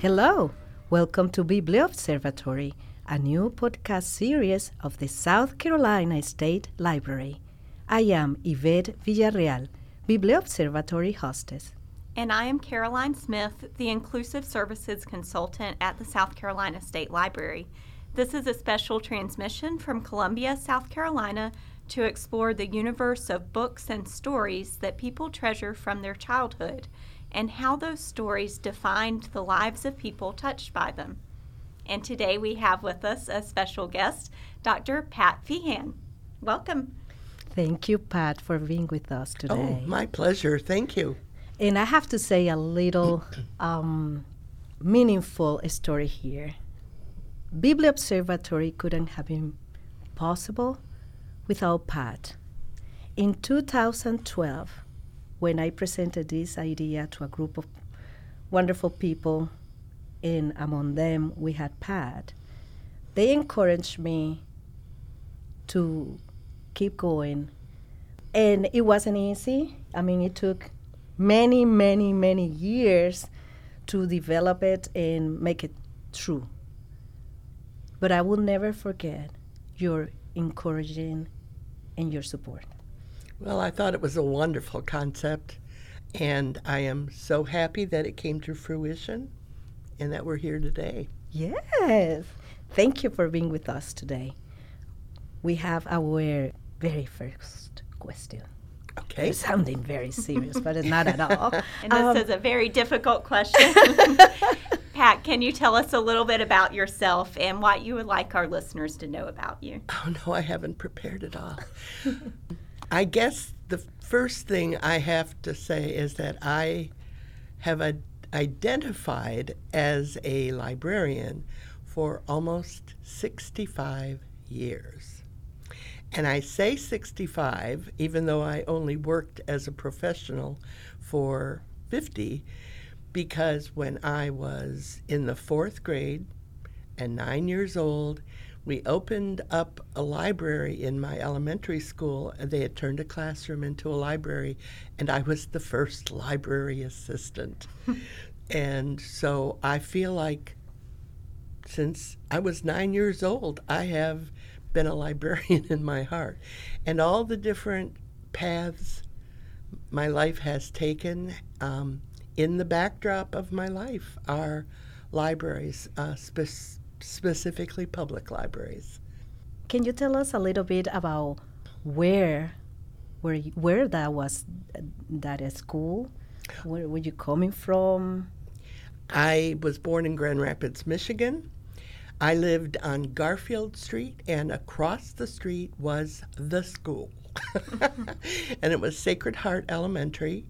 Hello, welcome to Bibliobservatory, a new podcast series of the South Carolina State Library. I am Yvette Villarreal, Bibliobservatory hostess. And I am Caroline Smith, the Inclusive Services Consultant at the South Carolina State Library. This is a special transmission from Columbia, South Carolina, to explore the universe of books and stories that people treasure from their childhood and how those stories defined the lives of people touched by them. And today we have with us a special guest, Dr. Pat Feehan. Welcome. Thank you, Pat, for being with us today. Oh, my pleasure. Thank you. And I have to say a little um, meaningful story here. Bibliobservatory couldn't have been possible without Pat. In 2012, when I presented this idea to a group of wonderful people, and among them we had Pat, they encouraged me to keep going. And it wasn't easy. I mean, it took many, many, many years to develop it and make it true. But I will never forget your encouraging and your support. Well, I thought it was a wonderful concept, and I am so happy that it came to fruition and that we're here today. Yes. Thank you for being with us today. We have our very first question. Okay. It's sounding very serious, but it's not at all. And this Um, is a very difficult question. Pat, can you tell us a little bit about yourself and what you would like our listeners to know about you? Oh, no, I haven't prepared at all. I guess the first thing I have to say is that I have identified as a librarian for almost 65 years. And I say 65, even though I only worked as a professional for 50, because when I was in the fourth grade and nine years old, we opened up a library in my elementary school. They had turned a classroom into a library, and I was the first library assistant. and so I feel like since I was nine years old, I have been a librarian in my heart. And all the different paths my life has taken um, in the backdrop of my life are libraries, uh, spe- specifically public libraries. Can you tell us a little bit about where, where, where that was, that school? Where were you coming from? I was born in Grand Rapids, Michigan. I lived on Garfield Street, and across the street was the school. and it was Sacred Heart Elementary.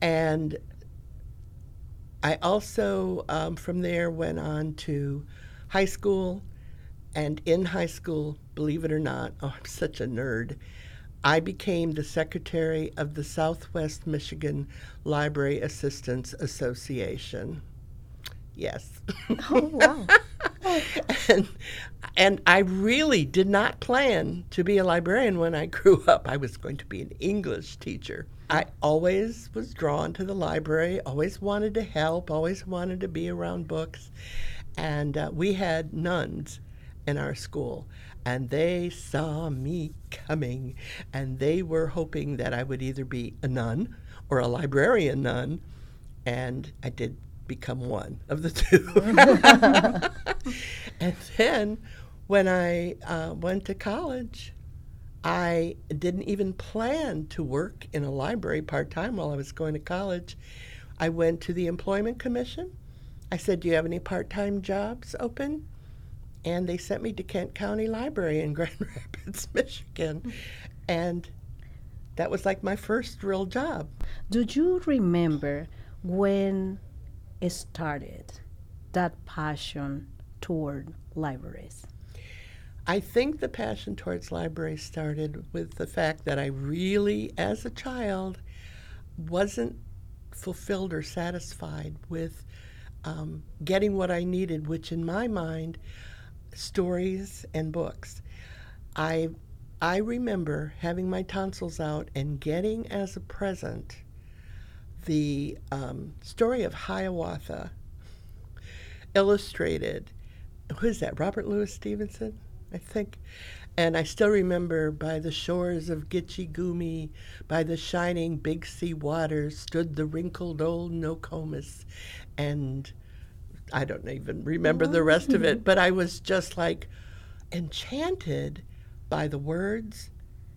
And I also, um, from there, went on to high school. And in high school, believe it or not, oh, I'm such a nerd. I became the secretary of the Southwest Michigan Library Assistants Association. Yes. Oh, wow. Oh. and, and I really did not plan to be a librarian when I grew up. I was going to be an English teacher. I always was drawn to the library, always wanted to help, always wanted to be around books. And uh, we had nuns in our school, and they saw me coming, and they were hoping that I would either be a nun or a librarian nun, and I did become one of the two. and then when I uh, went to college, I didn't even plan to work in a library part time while I was going to college. I went to the Employment Commission. I said, Do you have any part time jobs open? And they sent me to Kent County Library in Grand Rapids, Michigan. And that was like my first real job. Do you remember when it started, that passion toward libraries? I think the passion towards libraries started with the fact that I really, as a child, wasn't fulfilled or satisfied with um, getting what I needed, which in my mind, stories and books. I I remember having my tonsils out and getting as a present the um, story of Hiawatha, illustrated. Who is that? Robert Louis Stevenson, I think. And I still remember by the shores of Gitche by the shining big sea waters, stood the wrinkled old Nokomis. And I don't even remember the rest of it, mm-hmm. but I was just like enchanted by the words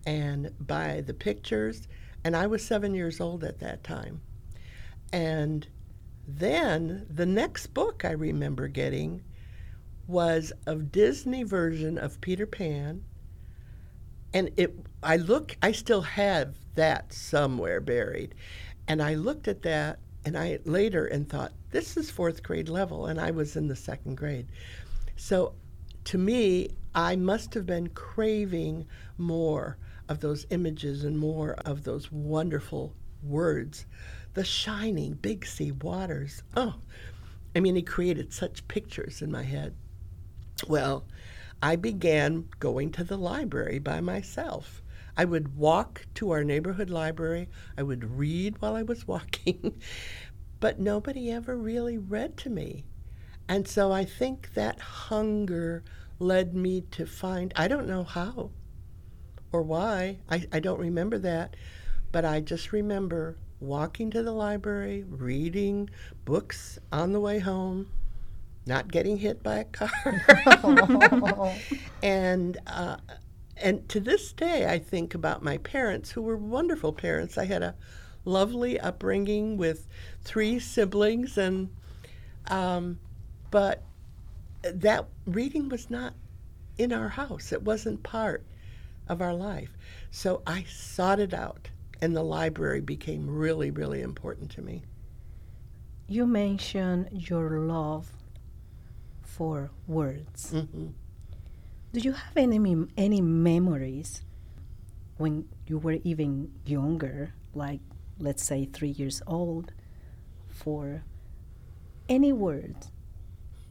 and by the pictures. And I was seven years old at that time. And then the next book I remember getting was a Disney version of Peter Pan and it I look I still have that somewhere buried. And I looked at that and I later and thought this is 4th grade level and I was in the 2nd grade. So to me I must have been craving more of those images and more of those wonderful words. The shining big sea waters. Oh, I mean, he created such pictures in my head. Well, I began going to the library by myself. I would walk to our neighborhood library. I would read while I was walking, but nobody ever really read to me. And so I think that hunger led me to find, I don't know how or why, I, I don't remember that, but I just remember walking to the library, reading books on the way home, not getting hit by a car. and uh, and to this day, I think about my parents, who were wonderful parents. I had a lovely upbringing with three siblings, and um, but that reading was not in our house. It wasn't part of our life. So I sought it out, and the library became really, really important to me. You mentioned your love for words. Mm-hmm. Do you have any any memories when you were even younger, like let's say three years old, for any word,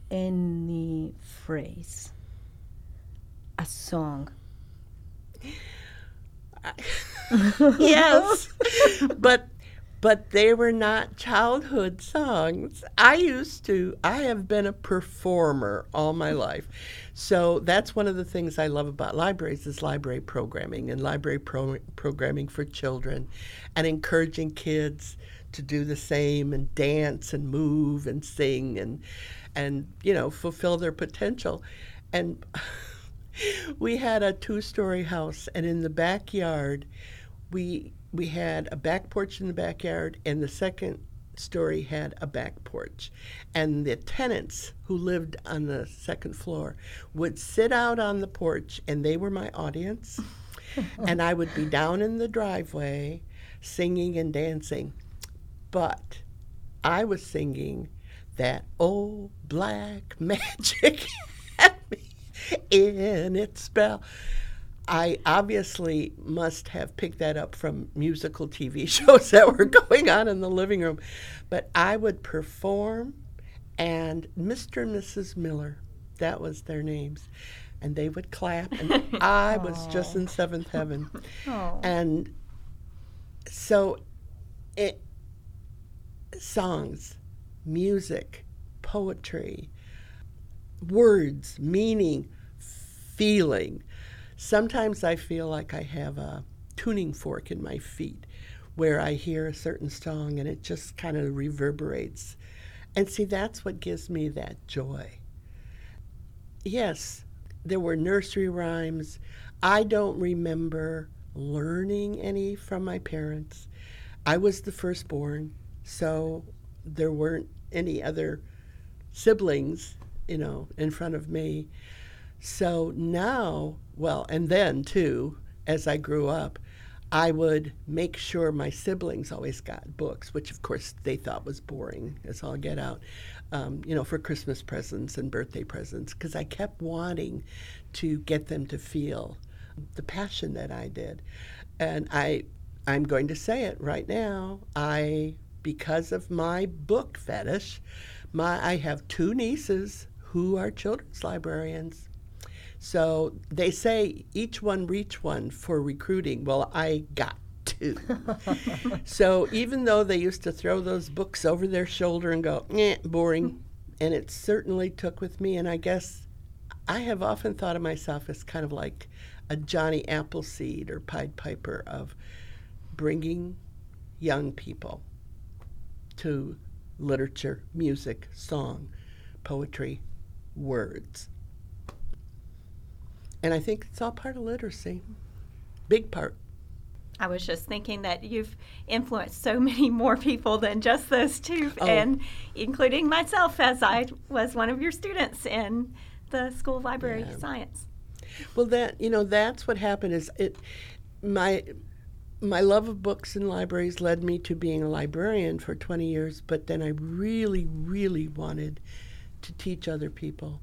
any phrase, a song? yes, but but they were not childhood songs. I used to, I have been a performer all my life. So that's one of the things I love about libraries is library programming and library pro- programming for children and encouraging kids to do the same and dance and move and sing and and you know fulfill their potential. And we had a two-story house and in the backyard we we had a back porch in the backyard, and the second story had a back porch. And the tenants who lived on the second floor would sit out on the porch, and they were my audience. and I would be down in the driveway singing and dancing. But I was singing that old black magic had me in its spell. I obviously must have picked that up from musical TV shows that were going on in the living room. But I would perform, and Mr. and Mrs. Miller, that was their names, and they would clap, and I was just in seventh heaven. And so, it, songs, music, poetry, words, meaning, feeling Sometimes I feel like I have a tuning fork in my feet where I hear a certain song and it just kind of reverberates. And see, that's what gives me that joy. Yes, there were nursery rhymes. I don't remember learning any from my parents. I was the firstborn, so there weren't any other siblings, you know, in front of me. So now, well, and then too, as I grew up, I would make sure my siblings always got books, which of course they thought was boring as all get out, um, you know, for Christmas presents and birthday presents, because I kept wanting to get them to feel the passion that I did. And I, I'm going to say it right now. I, because of my book fetish, my I have two nieces who are children's librarians so they say each one reach one for recruiting. Well, I got two. so even though they used to throw those books over their shoulder and go, eh, boring, and it certainly took with me. And I guess I have often thought of myself as kind of like a Johnny Appleseed or Pied Piper of bringing young people to literature, music, song, poetry, words. And I think it's all part of literacy. Big part. I was just thinking that you've influenced so many more people than just those two, Oh. and including myself, as I was one of your students in the School of Library Yeah. Science. Well, that you know, that's what happened. Is it my my love of books and libraries led me to being a librarian for 20 years, but then I really, really wanted to teach other people.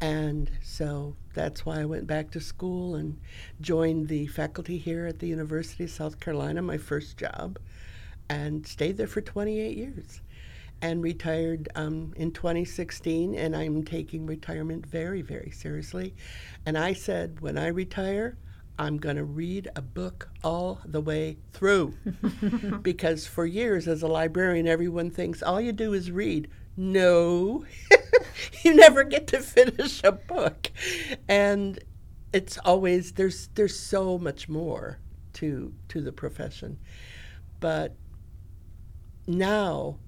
And so that's why I went back to school and joined the faculty here at the University of South Carolina, my first job, and stayed there for 28 years. And retired um, in 2016, and I'm taking retirement very, very seriously. And I said, when I retire, I'm going to read a book all the way through. because for years as a librarian, everyone thinks all you do is read. No, you never get to finish a book. And it's always there's there's so much more to to the profession. But now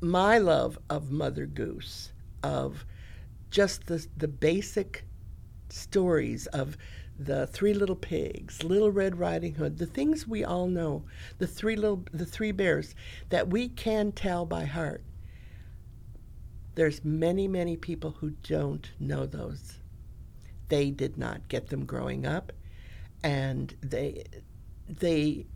my love of Mother Goose, of just the the basic stories of the three little pigs, Little Red Riding Hood, the things we all know, the three little the three bears that we can tell by heart. There's many, many people who don't know those. They did not get them growing up and they they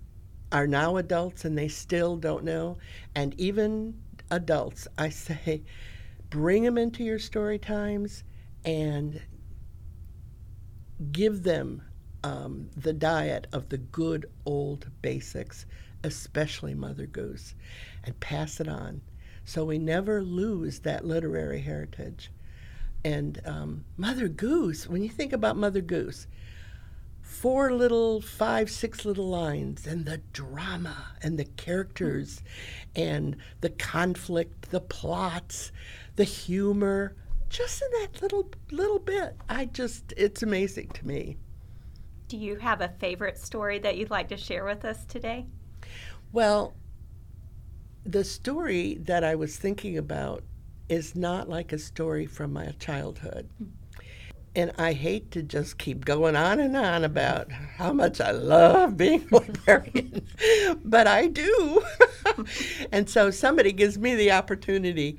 are now adults and they still don't know and even adults I say bring them into your story times and give them um, the diet of the good old basics, especially Mother Goose, and pass it on so we never lose that literary heritage. And um, Mother Goose, when you think about Mother Goose, four little, five, six little lines, and the drama and the characters and the conflict, the plots, the humor, just in that little little bit. I just it's amazing to me. Do you have a favorite story that you'd like to share with us today? Well, the story that I was thinking about is not like a story from my childhood. And I hate to just keep going on and on about how much I love being a librarian, but I do. and so somebody gives me the opportunity.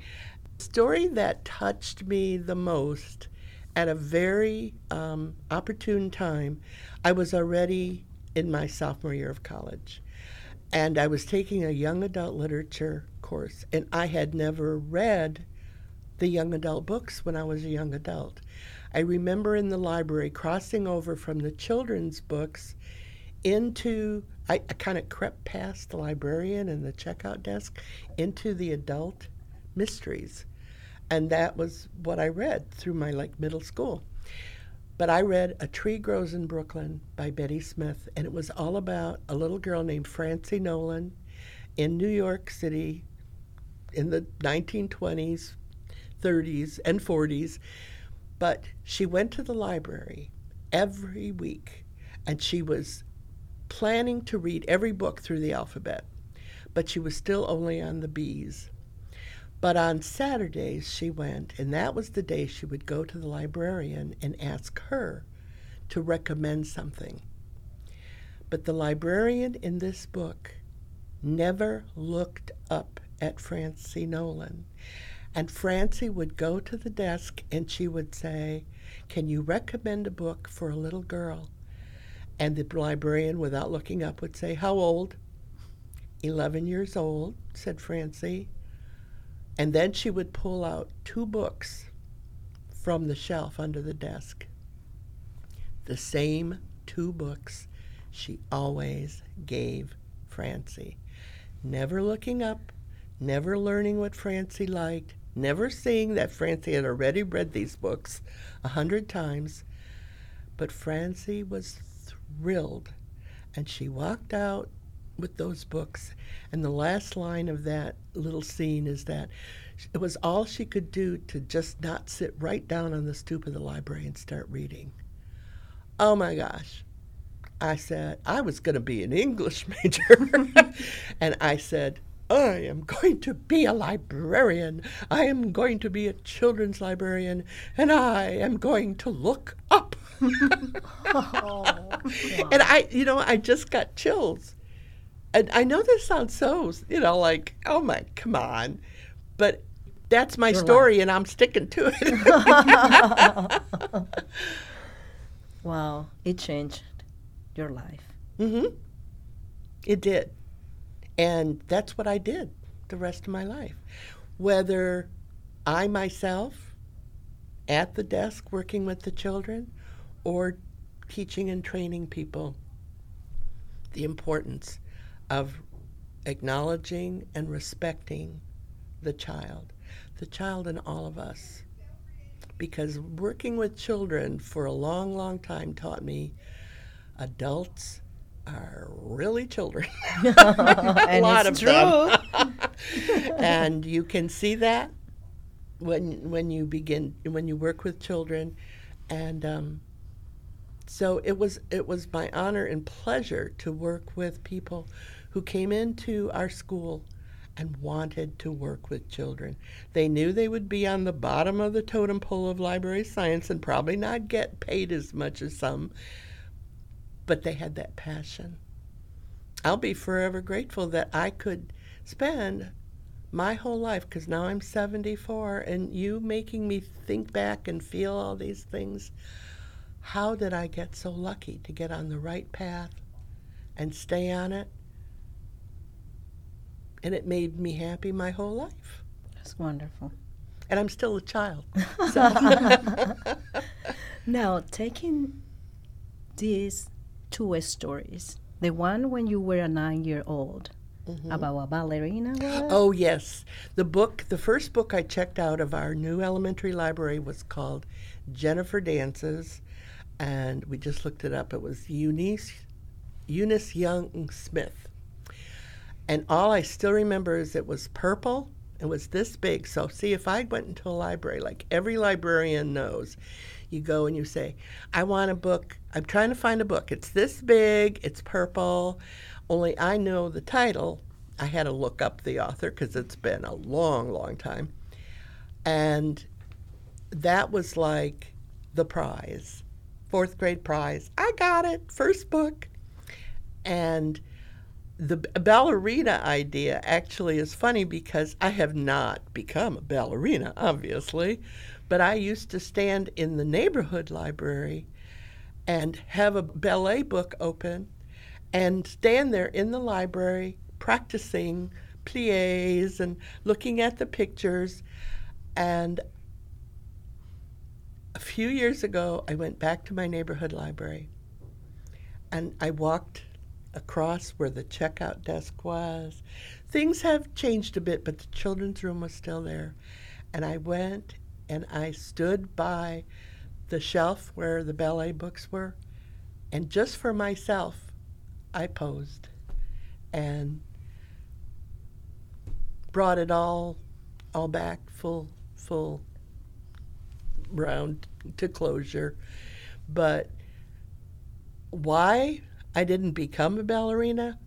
Story that touched me the most at a very um, opportune time, I was already in my sophomore year of college. And I was taking a young adult literature course, and I had never read the young adult books when I was a young adult. I remember in the library crossing over from the children's books into, I, I kind of crept past the librarian and the checkout desk into the adult mysteries. And that was what I read through my like middle school. But I read A Tree Grows in Brooklyn by Betty Smith, and it was all about a little girl named Francie Nolan in New York City in the 1920s, 30s, and 40s. But she went to the library every week, and she was planning to read every book through the alphabet, but she was still only on the B's. But on Saturdays, she went, and that was the day she would go to the librarian and ask her to recommend something. But the librarian in this book never looked up at Francie Nolan. And Francie would go to the desk and she would say, Can you recommend a book for a little girl? And the librarian, without looking up, would say, How old? 11 years old, said Francie. And then she would pull out two books from the shelf under the desk. The same two books she always gave Francie. Never looking up, never learning what Francie liked, never seeing that Francie had already read these books a hundred times. But Francie was thrilled, and she walked out with those books. And the last line of that little scene is that it was all she could do to just not sit right down on the stoop of the library and start reading. Oh my gosh. I said, I was going to be an English major. and I said, I am going to be a librarian. I am going to be a children's librarian, and I am going to look up. oh, and I, you know, I just got chills. And I know this sounds so, you know, like, oh my, come on. But that's my story, and I'm sticking to it. wow, it changed your life. Mm-hmm. It did. And that's what I did the rest of my life. Whether I myself at the desk working with the children or teaching and training people the importance of acknowledging and respecting the child, the child in all of us. Because working with children for a long, long time taught me adults are really children. a lot of true. them. and you can see that when when you begin when you work with children, and um, so it was it was my honor and pleasure to work with people who came into our school and wanted to work with children. They knew they would be on the bottom of the totem pole of library science and probably not get paid as much as some, but they had that passion. I'll be forever grateful that I could spend my whole life, because now I'm 74, and you making me think back and feel all these things. How did I get so lucky to get on the right path and stay on it? And it made me happy my whole life. That's wonderful. And I'm still a child. now, taking these two stories. The one when you were a nine year old. Mm-hmm. About a ballerina? Was? Oh, yes. The book, the first book I checked out of our new elementary library was called Jennifer Dances, and we just looked it up. It was Eunice, Eunice Young Smith. And all I still remember is it was purple. It was this big. So, see, if I went into a library, like every librarian knows, you go and you say, I want a book. I'm trying to find a book. It's this big, it's purple, only I know the title. I had to look up the author because it's been a long, long time. And that was like the prize, fourth grade prize. I got it, first book. And the ballerina idea actually is funny because I have not become a ballerina, obviously, but I used to stand in the neighborhood library and have a ballet book open and stand there in the library practicing plies and looking at the pictures. And a few years ago, I went back to my neighborhood library and I walked across where the checkout desk was. Things have changed a bit, but the children's room was still there. And I went and I stood by the shelf where the ballet books were, and just for myself, I posed and brought it all all back full full round to closure. But why I didn't become a ballerina?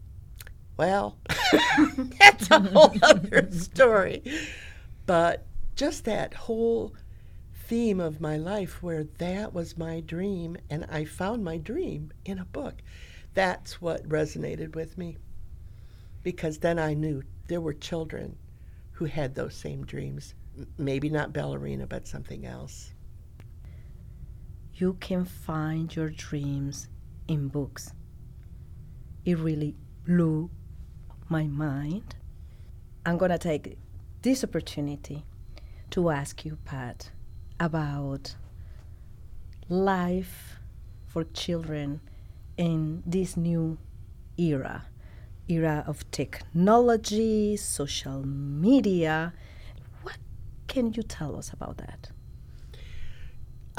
Well, that's a whole other story. But just that whole theme of my life where that was my dream and I found my dream in a book. That's what resonated with me because then I knew there were children who had those same dreams. Maybe not ballerina, but something else. You can find your dreams in books. It really blew my mind. I'm going to take this opportunity to ask you, Pat, about life for children in this new era era of technology, social media. What can you tell us about that?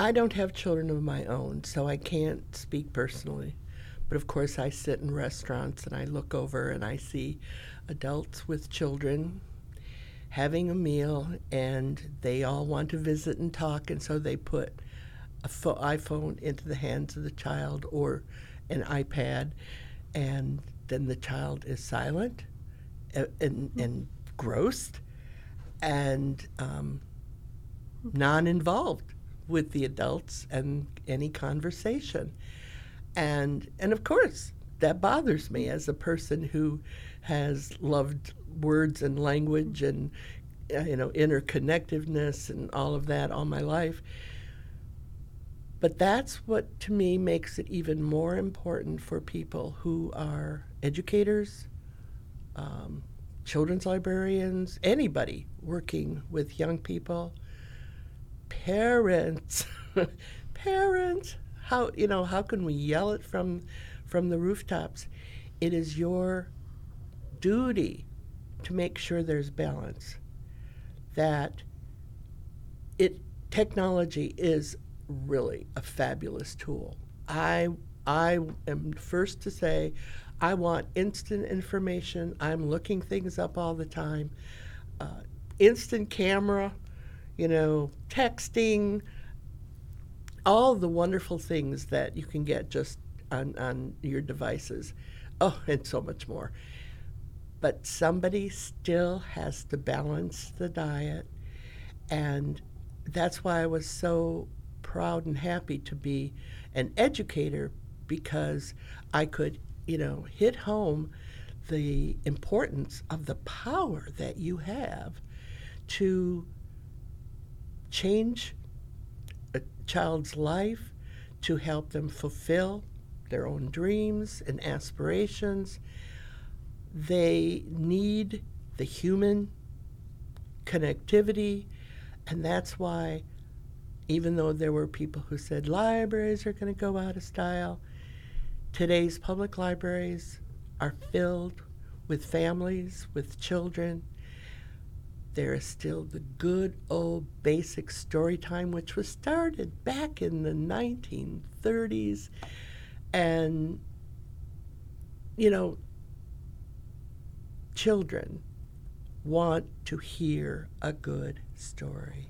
I don't have children of my own, so I can't speak personally. But of course, I sit in restaurants and I look over and I see adults with children having a meal and they all want to visit and talk, and so they put a fo- iPhone into the hands of the child or an iPad, and then the child is silent and, and, and grossed and um, non involved with the adults and any conversation. And, and of course, that bothers me as a person who has loved words and language and uh, you know interconnectedness and all of that all my life. But that's what to me makes it even more important for people who are educators, um, children's librarians, anybody working with young people, parents, parents. How you know how can we yell it from from the rooftops? It is your duty to make sure there's balance. That it technology is really a fabulous tool. I I am first to say I want instant information. I'm looking things up all the time. Uh, instant camera, you know, texting, all the wonderful things that you can get just on, on your devices. Oh, and so much more. But somebody still has to balance the diet. And that's why I was so proud and happy to be an educator because I could you know, hit home the importance of the power that you have to change a child's life, to help them fulfill their own dreams and aspirations. They need the human connectivity, and that's why, even though there were people who said libraries are going to go out of style, Today's public libraries are filled with families, with children. There is still the good old basic story time, which was started back in the 1930s. And, you know, children want to hear a good story.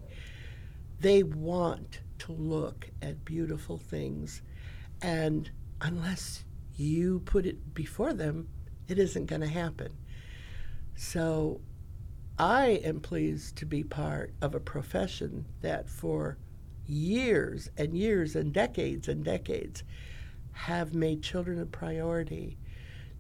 They want to look at beautiful things. And unless you put it before them, it isn't going to happen. So I am pleased to be part of a profession that for years and years and decades and decades have made children a priority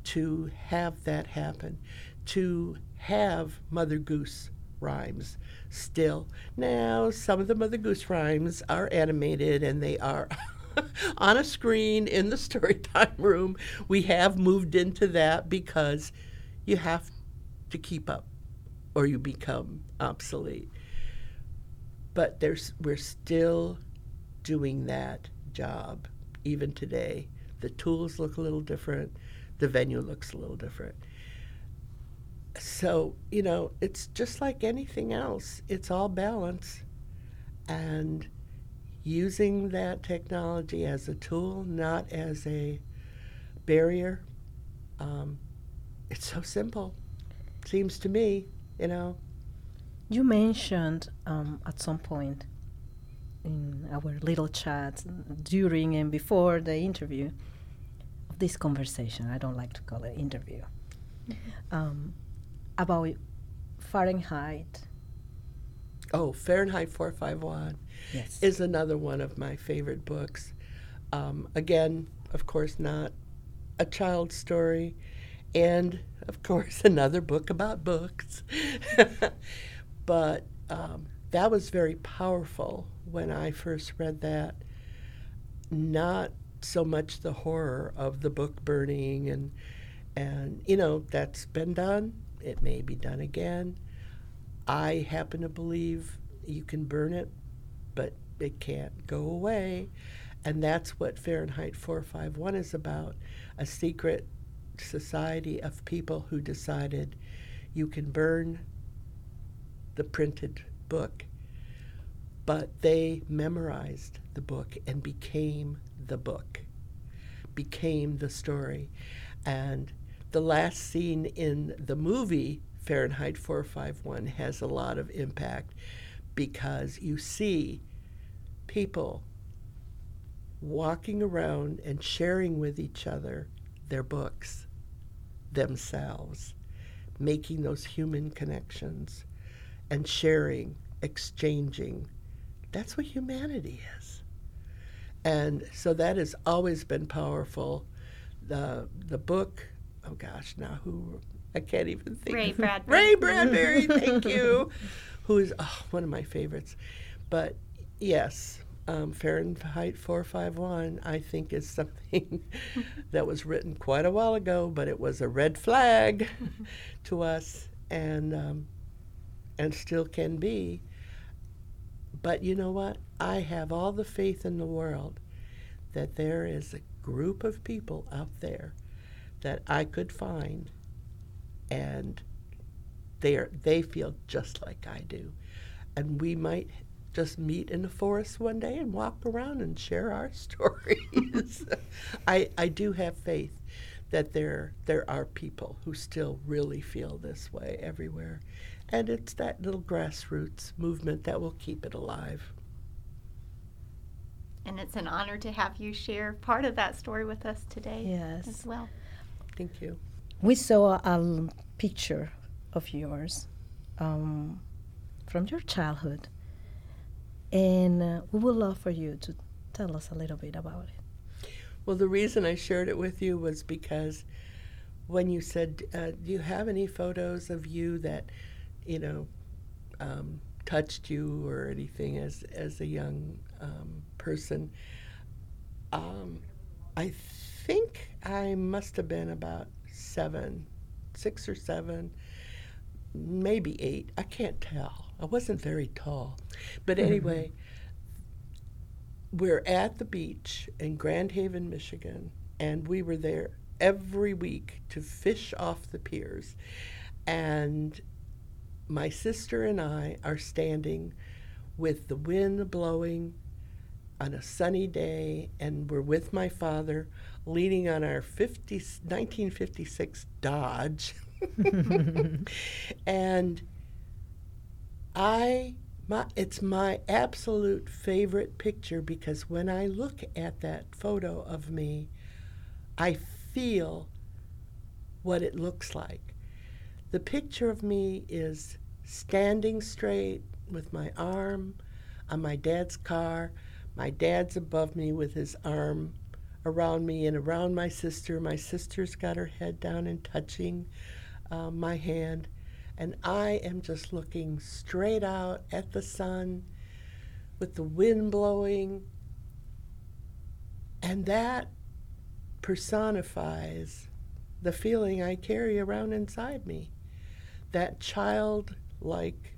to have that happen, to have Mother Goose rhymes still. Now, some of the Mother Goose rhymes are animated and they are on a screen in the storytime room. We have moved into that because you have to keep up or you become obsolete. But there's we're still doing that job even today. The tools look a little different, the venue looks a little different. So, you know, it's just like anything else. It's all balance. And using that technology as a tool, not as a barrier. Um, it's so simple, seems to me, you know. You mentioned um, at some point in our little chat during and before the interview of this conversation, I don't like to call it interview, mm-hmm. um, about Fahrenheit. Oh, Fahrenheit 451 yes. is another one of my favorite books. Um, again, of course, not a child's story, and of course, another book about books. but um, that was very powerful when I first read that. Not so much the horror of the book burning and and you know that's been done. It may be done again. I happen to believe you can burn it but it can't go away. And that's what Fahrenheit 451 is about a secret society of people who decided you can burn the printed book. But they memorized the book and became the book became the story. And the last scene in the movie Fahrenheit 451 has a lot of impact because you see people walking around and sharing with each other their books themselves, making those human connections and sharing, exchanging. That's what humanity is. And so that has always been powerful. The the book, oh gosh, now who I can't even think. Ray Bradbury. Ray Bradbury, thank you. Who is oh, one of my favorites. But yes, um, Fahrenheit 451, I think, is something that was written quite a while ago, but it was a red flag to us and, um, and still can be. But you know what? I have all the faith in the world that there is a group of people out there that I could find and they are they feel just like I do. And we might just meet in the forest one day and walk around and share our stories. I I do have faith that there there are people who still really feel this way everywhere. And it's that little grassroots movement that will keep it alive. And it's an honor to have you share part of that story with us today Yes. as well. Thank you. We saw a picture of yours um, from your childhood, and uh, we would love for you to tell us a little bit about it. Well, the reason I shared it with you was because when you said, uh, "Do you have any photos of you that, you know, um, touched you or anything as as a young um, person?" Um, I think I must have been about seven, six or seven, maybe eight. I can't tell. I wasn't very tall, but mm-hmm. anyway we're at the beach in Grand Haven, Michigan, and we were there every week to fish off the piers. And my sister and I are standing with the wind blowing on a sunny day, and we're with my father leaning on our 50, 1956 Dodge. and I my, it's my absolute favorite picture because when I look at that photo of me, I feel what it looks like. The picture of me is standing straight with my arm on my dad's car. My dad's above me with his arm around me and around my sister. My sister's got her head down and touching uh, my hand and I am just looking straight out at the sun with the wind blowing. And that personifies the feeling I carry around inside me that childlike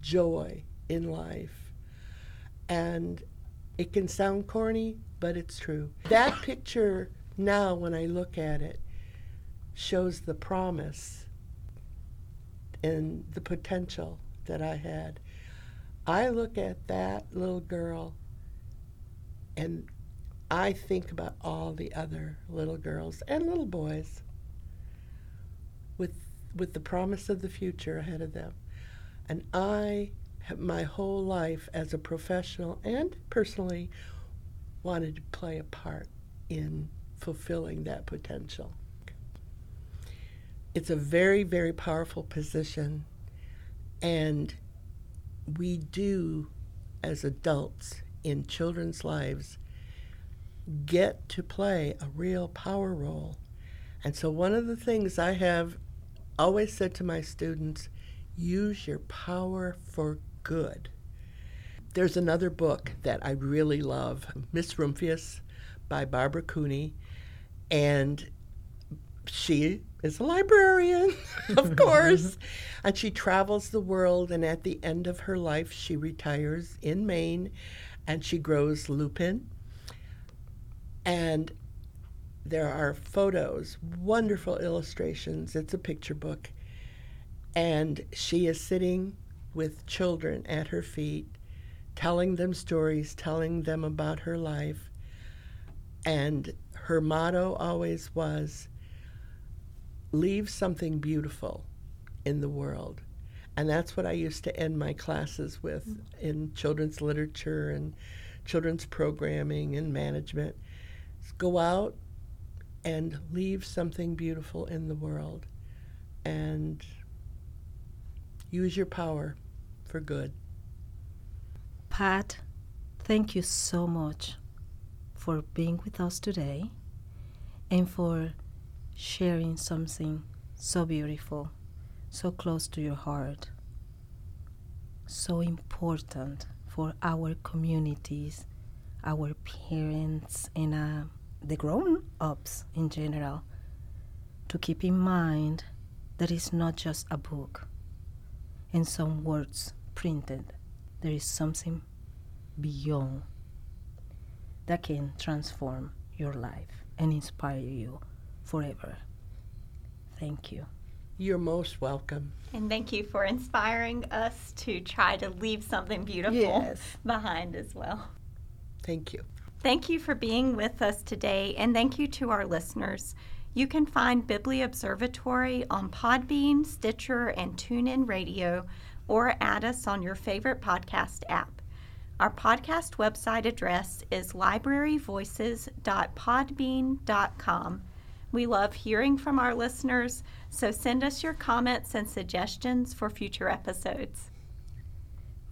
joy in life. And it can sound corny, but it's true. That picture now, when I look at it, shows the promise and the potential that I had. I look at that little girl and I think about all the other little girls and little boys with with the promise of the future ahead of them. And I have my whole life as a professional and personally wanted to play a part in fulfilling that potential. It's a very, very powerful position. And we do, as adults in children's lives, get to play a real power role. And so, one of the things I have always said to my students use your power for good. There's another book that I really love, Miss Rumphius by Barbara Cooney. And she is a librarian, of course. and she travels the world, and at the end of her life, she retires in Maine and she grows lupin. And there are photos, wonderful illustrations. It's a picture book. And she is sitting with children at her feet, telling them stories, telling them about her life. And her motto always was leave something beautiful in the world. And that's what I used to end my classes with mm-hmm. in children's literature and children's programming and management. Go out and leave something beautiful in the world and use your power for good. Pat, thank you so much for being with us today and for sharing something so beautiful, so close to your heart, so important for our communities, our parents, and uh, the grown ups in general to keep in mind that it's not just a book and some words printed, there is something beyond that can transform your life and inspire you forever. Thank you. You're most welcome. And thank you for inspiring us to try to leave something beautiful Yes. behind as well. Thank you. Thank you for being with us today, and thank you to our listeners. You can find Bibli Observatory on Podbean, Stitcher, and TuneIn Radio, or add us on your favorite podcast app. Our podcast website address is libraryvoices.podbean.com. We love hearing from our listeners, so send us your comments and suggestions for future episodes.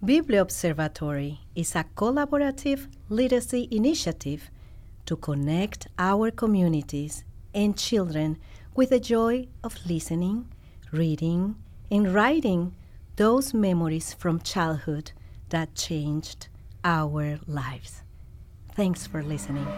Bibliobservatory is a collaborative literacy initiative to connect our communities and children with the joy of listening, reading, and writing those memories from childhood that changed our lives. Thanks for listening.